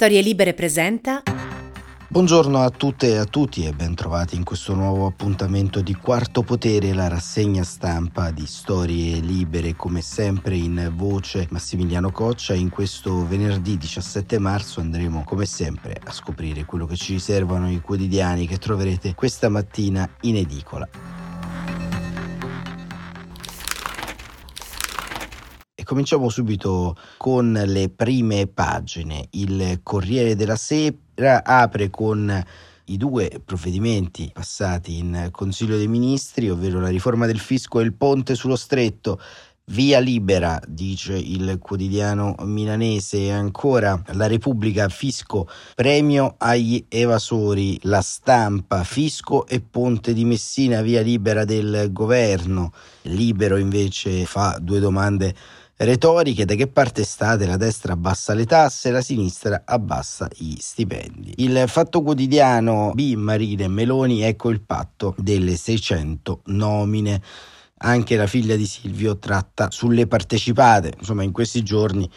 Storie Libere presenta. Buongiorno a tutte e a tutti e ben trovati in questo nuovo appuntamento di Quarto Potere, la rassegna stampa di Storie Libere, come sempre in voce Massimiliano Coccia. In questo venerdì 17 marzo andremo come sempre a scoprire quello che ci riservano i quotidiani che troverete questa mattina in edicola. Cominciamo subito con le prime pagine. Il Corriere della Sera apre con i due provvedimenti passati in Consiglio dei Ministri, ovvero la riforma del fisco e il ponte sullo stretto. Via libera, dice il quotidiano milanese, e ancora la Repubblica, fisco, premio agli evasori, la stampa, fisco e ponte di Messina, via libera del governo. Libero invece fa due domande retoriche da che parte state la destra abbassa le tasse, la sinistra abbassa gli stipendi. Il fatto quotidiano B Marine Meloni ecco il patto delle 600 nomine. Anche la figlia di Silvio tratta sulle partecipate, insomma in questi giorni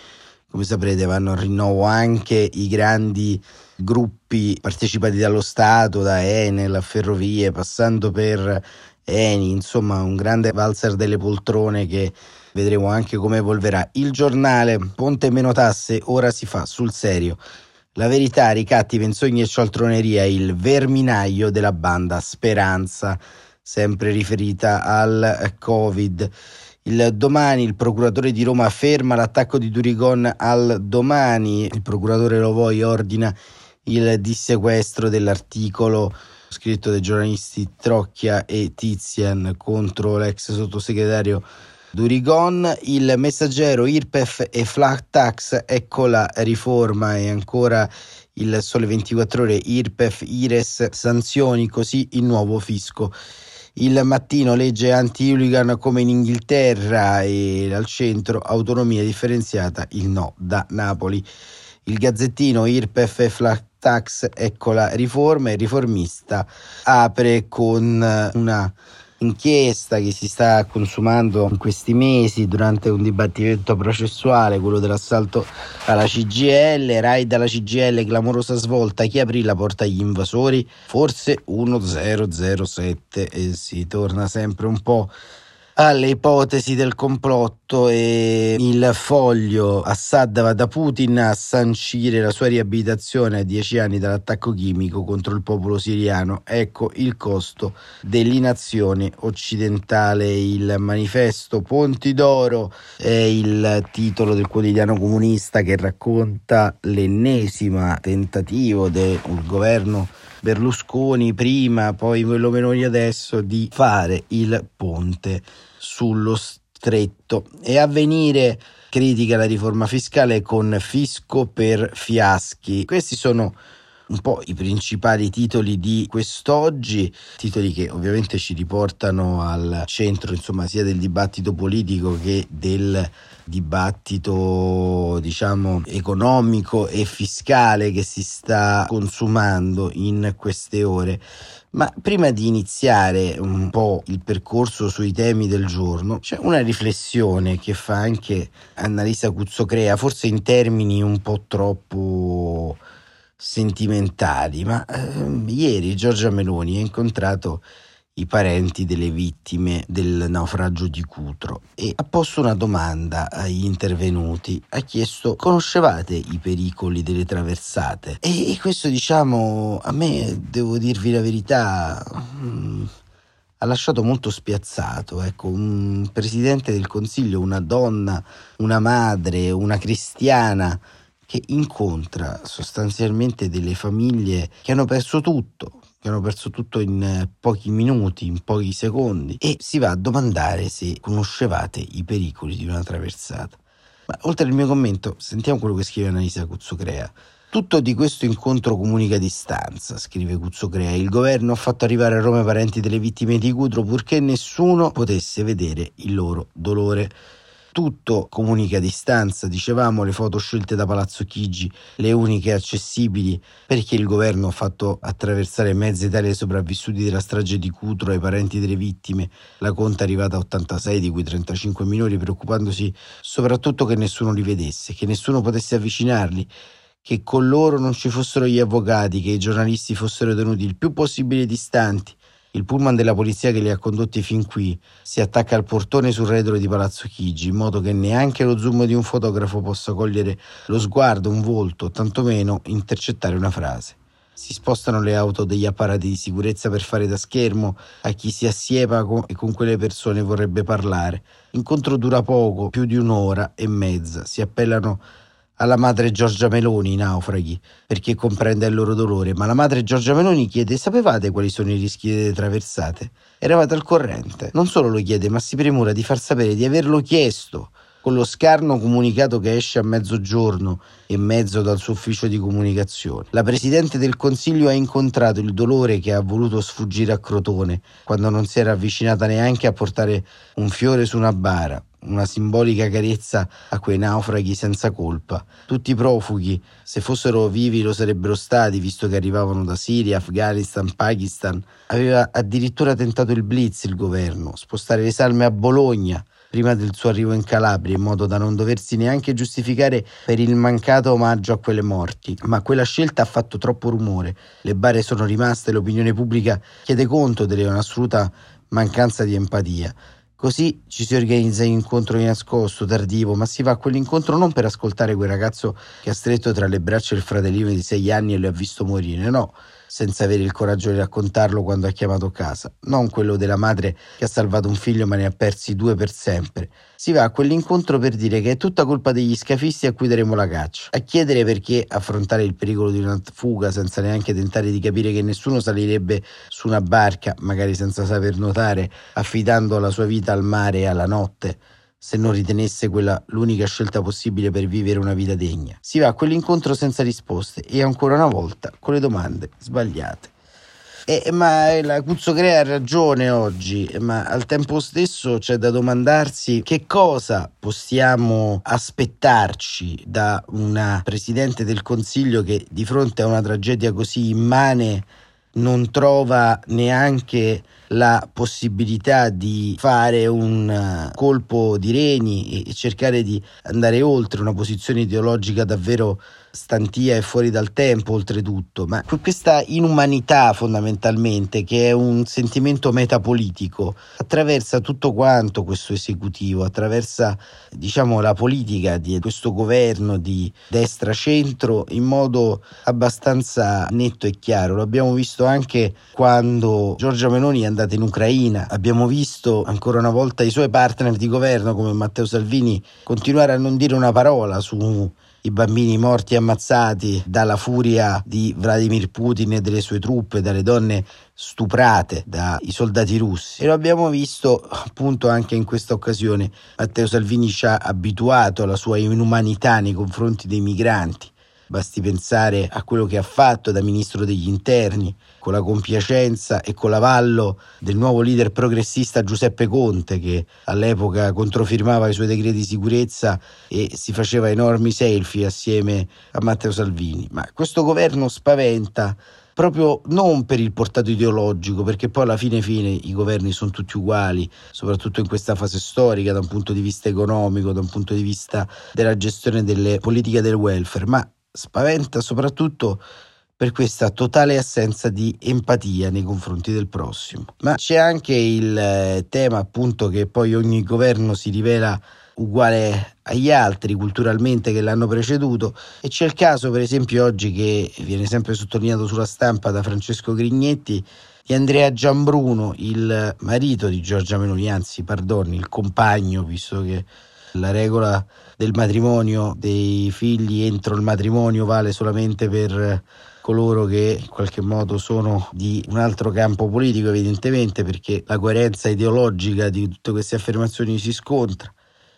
come saprete vanno a rinnovo anche i grandi gruppi partecipati dallo Stato, da Enel a Ferrovie, passando per Eni, insomma un grande valzer delle poltrone che vedremo anche come evolverà. Il giornale Ponte meno tasse ora si fa sul serio. La verità, ricatti, menzogni e cialtroneria, il verminaio della banda Speranza, sempre riferita al Covid. Il domani il procuratore di Roma ferma l'attacco di Durigon al domani, il procuratore Lovoi ordina il dissequestro dell'articolo scritto dai giornalisti Trocchia e Tizian contro l'ex sottosegretario Durigon, il messaggero IRPEF e flat tax, ecco la riforma e ancora il sole 24 ore IRPEF, IRES, sanzioni, così il nuovo fisco. Il mattino legge anti-hooligan come in Inghilterra e al centro autonomia differenziata, il no da Napoli. Il gazzettino IRPEF e flat tax, ecco la riforma, il riformista apre con una inchiesta che si sta consumando in questi mesi durante un dibattimento processuale, quello dell'assalto alla CGL, raid alla CGL, clamorosa svolta, chi aprì la porta agli invasori? Forse 1007 e si torna sempre un po' alle ipotesi del complotto e il foglio Assad va da Putin a sancire la sua riabilitazione a dieci anni dall'attacco chimico contro il popolo siriano. Ecco il costo dell'inazione occidentale. Il manifesto Ponti d'Oro è il titolo del quotidiano comunista che racconta l'ennesima tentativo del governo Berlusconi prima, poi quello Meloni adesso, di fare il ponte sullo stretto e avvenire critica la riforma fiscale con fisco per fiaschi. Questi sono un po' i principali titoli di quest'oggi, titoli che ovviamente ci riportano al centro, insomma, sia del dibattito politico che del dibattito, diciamo, economico e fiscale che si sta consumando in queste ore. Ma prima di iniziare un po' il percorso sui temi del giorno, c'è una riflessione che fa anche Annalisa Cuzzocrea, forse in termini un po' troppo sentimentali, ma eh, ieri Giorgia Meloni ha incontrato i parenti delle vittime del naufragio di Cutro. E ha posto una domanda agli intervenuti, ha chiesto conoscevate i pericoli delle traversate? E, e questo diciamo a me, devo dirvi la verità, mm, ha lasciato molto spiazzato, ecco, un presidente del Consiglio, una donna, una madre, una cristiana che incontra sostanzialmente delle famiglie che hanno perso tutto, che hanno perso tutto in eh, pochi minuti, in pochi secondi, e si va a domandare se conoscevate i pericoli di una traversata. Ma oltre al mio commento, sentiamo quello che scrive Annalisa Cuzzocrea. Tutto di questo incontro comunica distanza, scrive Cuzzocrea. Il governo ha fatto arrivare a Roma i parenti delle vittime di Cutro purché nessuno potesse vedere il loro dolore. Tutto comunica a distanza, dicevamo, le foto scelte da Palazzo Chigi, le uniche accessibili perché il governo ha fatto attraversare mezza Italia ai sopravvissuti della strage di Cutro ai parenti delle vittime. La conta è arrivata a 86, di cui 35 minori, preoccupandosi soprattutto che nessuno li vedesse, che nessuno potesse avvicinarli che con loro non ci fossero gli avvocati, che i giornalisti fossero tenuti il più possibile distanti. Il pullman della polizia che li ha condotti fin qui si attacca al portone sul retro di Palazzo Chigi, in modo che neanche lo zoom di un fotografo possa cogliere lo sguardo, un volto, tantomeno intercettare una frase. Si spostano le auto degli apparati di sicurezza per fare da schermo a chi si assiepa e con quelle persone vorrebbe parlare. L'incontro dura poco, più di un'ora e mezza. Si appellano alla madre Giorgia Meloni i naufraghi, perché comprende il loro dolore, ma la madre Giorgia Meloni chiede sapevate quali sono i rischi delle traversate? Eravate al corrente? Non solo lo chiede, ma si premura di far sapere di averlo chiesto con lo scarno comunicato che esce a mezzogiorno e mezzo dal suo ufficio di comunicazione. La Presidente del Consiglio ha incontrato il dolore che ha voluto sfuggire a Crotone, quando non si era avvicinata neanche a portare un fiore su una bara, una simbolica carezza a quei naufraghi senza colpa. Tutti i profughi, se fossero vivi, lo sarebbero stati, visto che arrivavano da Siria, Afghanistan, Pakistan. Aveva addirittura tentato il blitz il governo, spostare le salme a Bologna prima del suo arrivo in Calabria, in modo da non doversi neanche giustificare per il mancato omaggio a quelle morti. Ma quella scelta ha fatto troppo rumore. Le bare sono rimaste l'opinione pubblica chiede conto delle un'assoluta mancanza di empatia. Così ci si organizza in incontro di nascosto, tardivo, ma si va a quell'incontro non per ascoltare quel ragazzo che ha stretto tra le braccia il fratellino di sei anni e lo ha visto morire, no, senza avere il coraggio di raccontarlo quando ha chiamato casa, non quello della madre che ha salvato un figlio ma ne ha persi due per sempre. Si va a quell'incontro per dire che è tutta colpa degli scafisti a cui daremo la caccia, a chiedere perché affrontare il pericolo di una fuga senza neanche tentare di capire che nessuno salirebbe su una barca, magari senza saper nuotare, affidando la sua vita al mare e alla notte se non ritenesse quella l'unica scelta possibile per vivere una vita degna. Si va a quell'incontro senza risposte e ancora una volta con le domande sbagliate. Eh, ma la Cuzzocrea ha ragione oggi, ma al tempo stesso c'è da domandarsi che cosa possiamo aspettarci da una Presidente del Consiglio che di fronte a una tragedia così immane non trova neanche la possibilità di fare un eh, colpo di reni e cercare di andare oltre una posizione ideologica davvero stantia e fuori dal tempo oltretutto, ma questa inumanità fondamentalmente che è un sentimento metapolitico attraversa tutto quanto questo esecutivo, attraversa diciamo la politica di questo governo di destra-centro in modo abbastanza netto e chiaro. Lo abbiamo visto anche quando Giorgia Meloni è andata in Ucraina, abbiamo visto ancora una volta i suoi partner di governo come Matteo Salvini continuare a non dire una parola su i bambini morti e ammazzati dalla furia di Vladimir Putin e delle sue truppe, dalle donne stuprate dai soldati russi. E lo abbiamo visto appunto anche in questa occasione. Matteo Salvini ci ha abituato alla sua inumanità nei confronti dei migranti Basti pensare a quello che ha fatto da ministro degli interni, con la compiacenza e con l'avallo del nuovo leader progressista Giuseppe Conte, che all'epoca controfirmava i suoi decreti di sicurezza e si faceva enormi selfie assieme a Matteo Salvini. Ma questo governo spaventa proprio non per il portato ideologico, perché poi alla fine fine i governi sono tutti uguali, soprattutto in questa fase storica, da un punto di vista economico, da un punto di vista della gestione delle politiche del welfare, ma spaventa soprattutto per questa totale assenza di empatia nei confronti del prossimo. Ma c'è anche il eh, tema appunto che poi ogni governo si rivela uguale agli altri culturalmente che l'hanno preceduto e c'è il caso per esempio oggi che viene sempre sottolineato sulla stampa da Francesco Grignetti di Andrea Giambruno, il marito di Giorgia Meloni, anzi pardoni, il compagno visto che la regola del matrimonio, dei figli entro il matrimonio vale solamente per coloro che in qualche modo sono di un altro campo politico evidentemente perché la coerenza ideologica di tutte queste affermazioni si scontra.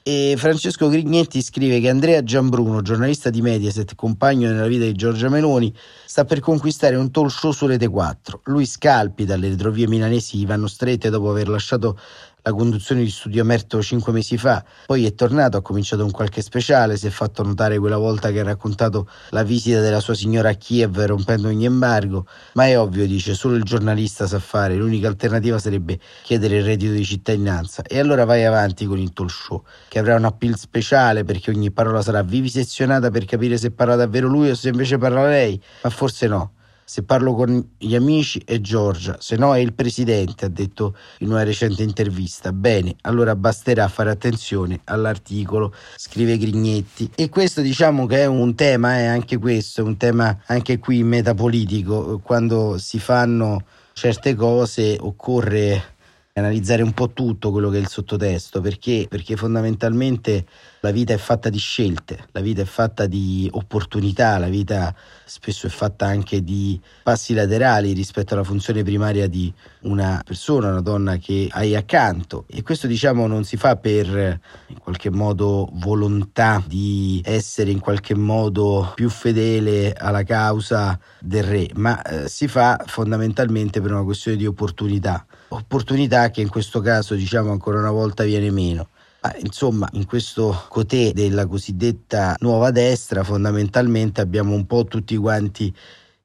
E Francesco Grignetti scrive che Andrea Giambruno, giornalista di Mediaset, compagno nella vita di Giorgia Meloni, sta per conquistare un talk show su Rete 4. Lui scalpita, le retrovie milanesi gli vanno strette dopo aver lasciato la conduzione di studio aperto cinque mesi fa, poi è tornato, ha cominciato un qualche speciale, si è fatto notare quella volta che ha raccontato la visita della sua signora a Kiev rompendo ogni embargo, ma è ovvio, dice, solo il giornalista sa fare, l'unica alternativa sarebbe chiedere il reddito di cittadinanza. E allora vai avanti con il talk show, che avrà un appeal speciale perché ogni parola sarà vivisezionata per capire se parla davvero lui o se invece parla lei, ma forse no. Se parlo con gli amici è Giorgia, se no è il presidente, ha detto in una recente intervista. Bene, allora basterà fare attenzione all'articolo, scrive Grignetti. E questo diciamo che è un tema, è anche questo, è un tema anche qui metapolitico. Quando si fanno certe cose occorre analizzare un po' tutto quello che è il sottotesto, perché? Perché fondamentalmente la vita è fatta di scelte, la vita è fatta di opportunità, la vita spesso è fatta anche di passi laterali rispetto alla funzione primaria di una persona, una donna che hai accanto e questo diciamo non si fa per in qualche modo volontà di essere in qualche modo più fedele alla causa del re, ma eh, si fa fondamentalmente per una questione di opportunità, opportunità che in questo caso diciamo ancora una volta viene meno. Ah, insomma, in questo cotè della cosiddetta nuova destra, fondamentalmente abbiamo un po' tutti quanti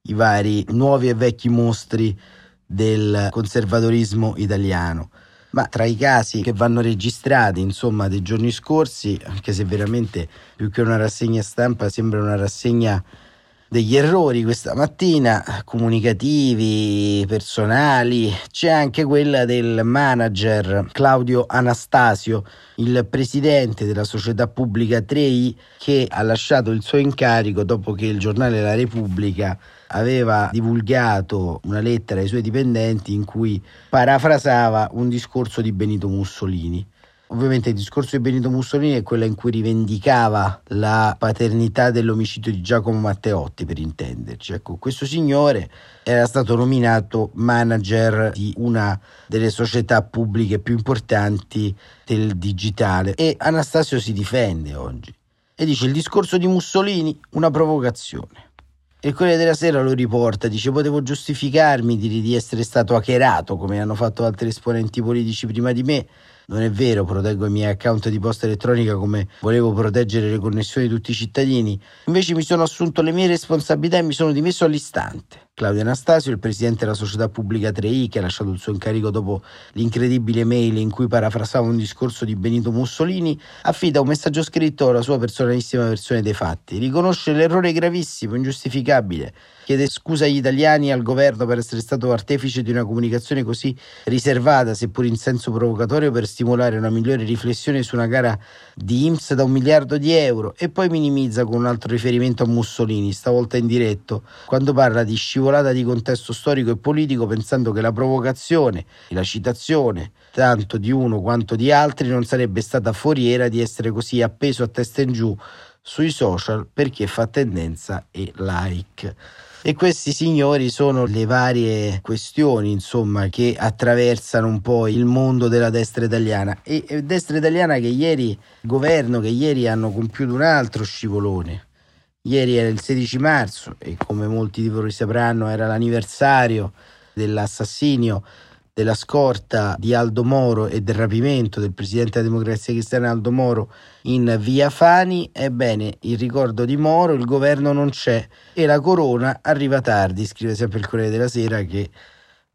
i vari nuovi e vecchi mostri del conservatorismo italiano. Ma tra i casi che vanno registrati, insomma, dei giorni scorsi, anche se veramente più che una rassegna stampa sembra una rassegna degli errori questa mattina, comunicativi, personali. C'è anche quella del manager Claudio Anastasio, il presidente della società pubblica 3i, che ha lasciato il suo incarico dopo che il giornale La Repubblica aveva divulgato una lettera ai suoi dipendenti in cui parafrasava un discorso di Benito Mussolini. Ovviamente il discorso di Benito Mussolini è quello in cui rivendicava la paternità dell'omicidio di Giacomo Matteotti, per intenderci. Ecco, questo signore era stato nominato manager di una delle società pubbliche più importanti del digitale e Anastasio si difende oggi e dice il discorso di Mussolini una provocazione. Il Corriere della Sera lo riporta, dice potevo giustificarmi di, di essere stato hackerato come hanno fatto altri esponenti politici prima di me, non è vero, proteggo i miei account di posta elettronica come volevo proteggere le connessioni di tutti i cittadini. Invece mi sono assunto le mie responsabilità e mi sono dimesso all'istante. Claudio Anastasio, il presidente della società pubblica 3i, che ha lasciato il suo incarico dopo l'incredibile mail in cui parafrasava un discorso di Benito Mussolini, affida un messaggio scritto alla sua personalissima versione dei fatti. Riconosce l'errore gravissimo, ingiustificabile. Chiede scusa agli italiani e al governo per essere stato artefice di una comunicazione così riservata, seppur in senso provocatorio, per stimolare una migliore riflessione su una gara di IMSS da un miliardo di euro e poi minimizza con un altro riferimento a Mussolini, stavolta in diretto, quando parla di scivolata scivolata di contesto storico e politico pensando che la provocazione e la citazione tanto di uno quanto di altri non sarebbe stata foriera di essere così appeso a testa in giù sui social perché fa tendenza e like. E questi signori sono le varie questioni, insomma, che attraversano un po' il mondo della destra italiana. E destra italiana che ieri, governo che ieri hanno compiuto un altro scivolone. Ieri era il 16 marzo e come molti di voi sapranno era l'anniversario dell'assassinio della scorta di Aldo Moro e del rapimento del presidente della democrazia cristiana Aldo Moro in via Fani. Ebbene, il ricordo di Moro, il governo non c'è e la corona arriva tardi, scrive sempre il Corriere della Sera che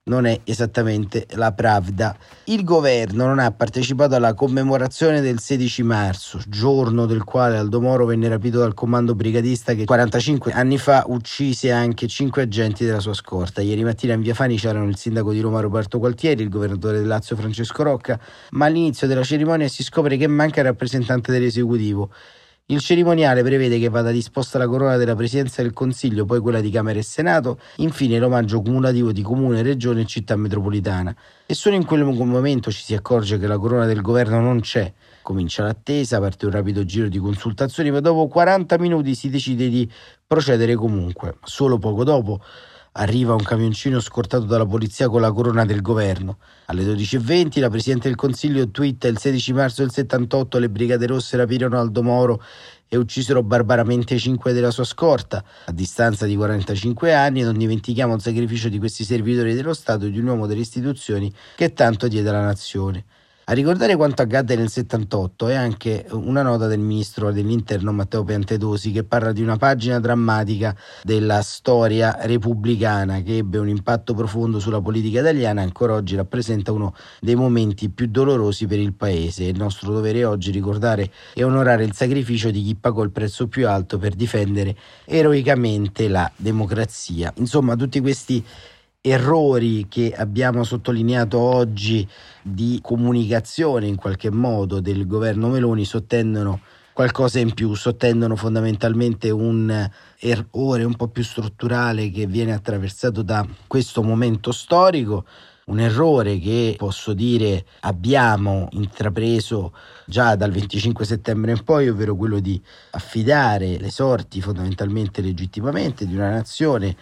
non è esattamente la Pravda. Il governo non ha partecipato alla commemorazione del 16 marzo, giorno del quale Aldo Moro venne rapito dal comando brigadista che 45 anni fa uccise anche 5 agenti della sua scorta. Ieri mattina in via Fani c'erano il sindaco di Roma Roberto Gualtieri, il governatore del Lazio Francesco Rocca, ma all'inizio della cerimonia si scopre che manca il rappresentante dell'esecutivo. Il cerimoniale prevede che vada disposta la corona della Presidenza del Consiglio, poi quella di Camera e Senato, infine l'omaggio cumulativo di Comune, Regione e Città Metropolitana. E solo in quel momento ci si accorge che la corona del governo non c'è. Comincia l'attesa, parte un rapido giro di consultazioni, ma dopo 40 minuti si decide di procedere comunque. Solo poco dopo Arriva un camioncino scortato dalla polizia con la corona del governo. Alle 12.20 la Presidente del Consiglio twitta il 16 marzo del 78 le Brigate Rosse rapirono Aldo Moro e uccisero barbaramente cinque della sua scorta. A distanza di 45 anni non dimentichiamo il sacrificio di questi servitori dello Stato e di un uomo delle istituzioni che tanto diede alla nazione. A ricordare quanto accadde nel 78 è anche una nota del ministro dell'interno Matteo Piantedosi che parla di una pagina drammatica della storia repubblicana che ebbe un impatto profondo sulla politica italiana e ancora oggi rappresenta uno dei momenti più dolorosi per il paese. Il nostro dovere oggi è ricordare e onorare il sacrificio di chi pagò il prezzo più alto per difendere eroicamente la democrazia. Insomma, tutti questi errori che abbiamo sottolineato oggi di comunicazione in qualche modo del governo Meloni sottendono qualcosa in più, sottendono fondamentalmente un errore un po' più strutturale che viene attraversato da questo momento storico un errore che posso dire abbiamo intrapreso già dal 25 settembre in poi, ovvero quello di affidare le sorti fondamentalmente legittimamente di una nazione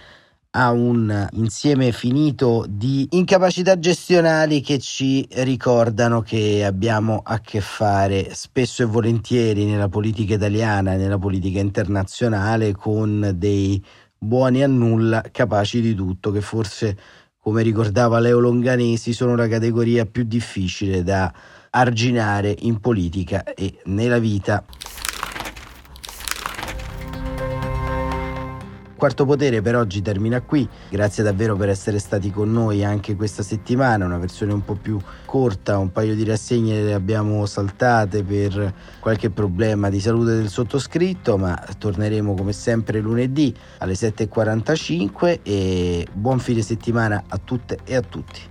a un insieme finito di incapacità gestionali che ci ricordano che abbiamo a che fare spesso e volentieri nella politica italiana e nella politica internazionale con dei buoni a nulla capaci di tutto che forse come ricordava Leo Longanesi sono la categoria più difficile da arginare in politica e nella vita. Quarto Potere per oggi termina qui, grazie davvero per essere stati con noi anche questa settimana, una versione un po' più corta, un paio di rassegne le abbiamo saltate per qualche problema di salute del sottoscritto, ma torneremo come sempre lunedì alle 7.45 e buon fine settimana a tutte e a tutti.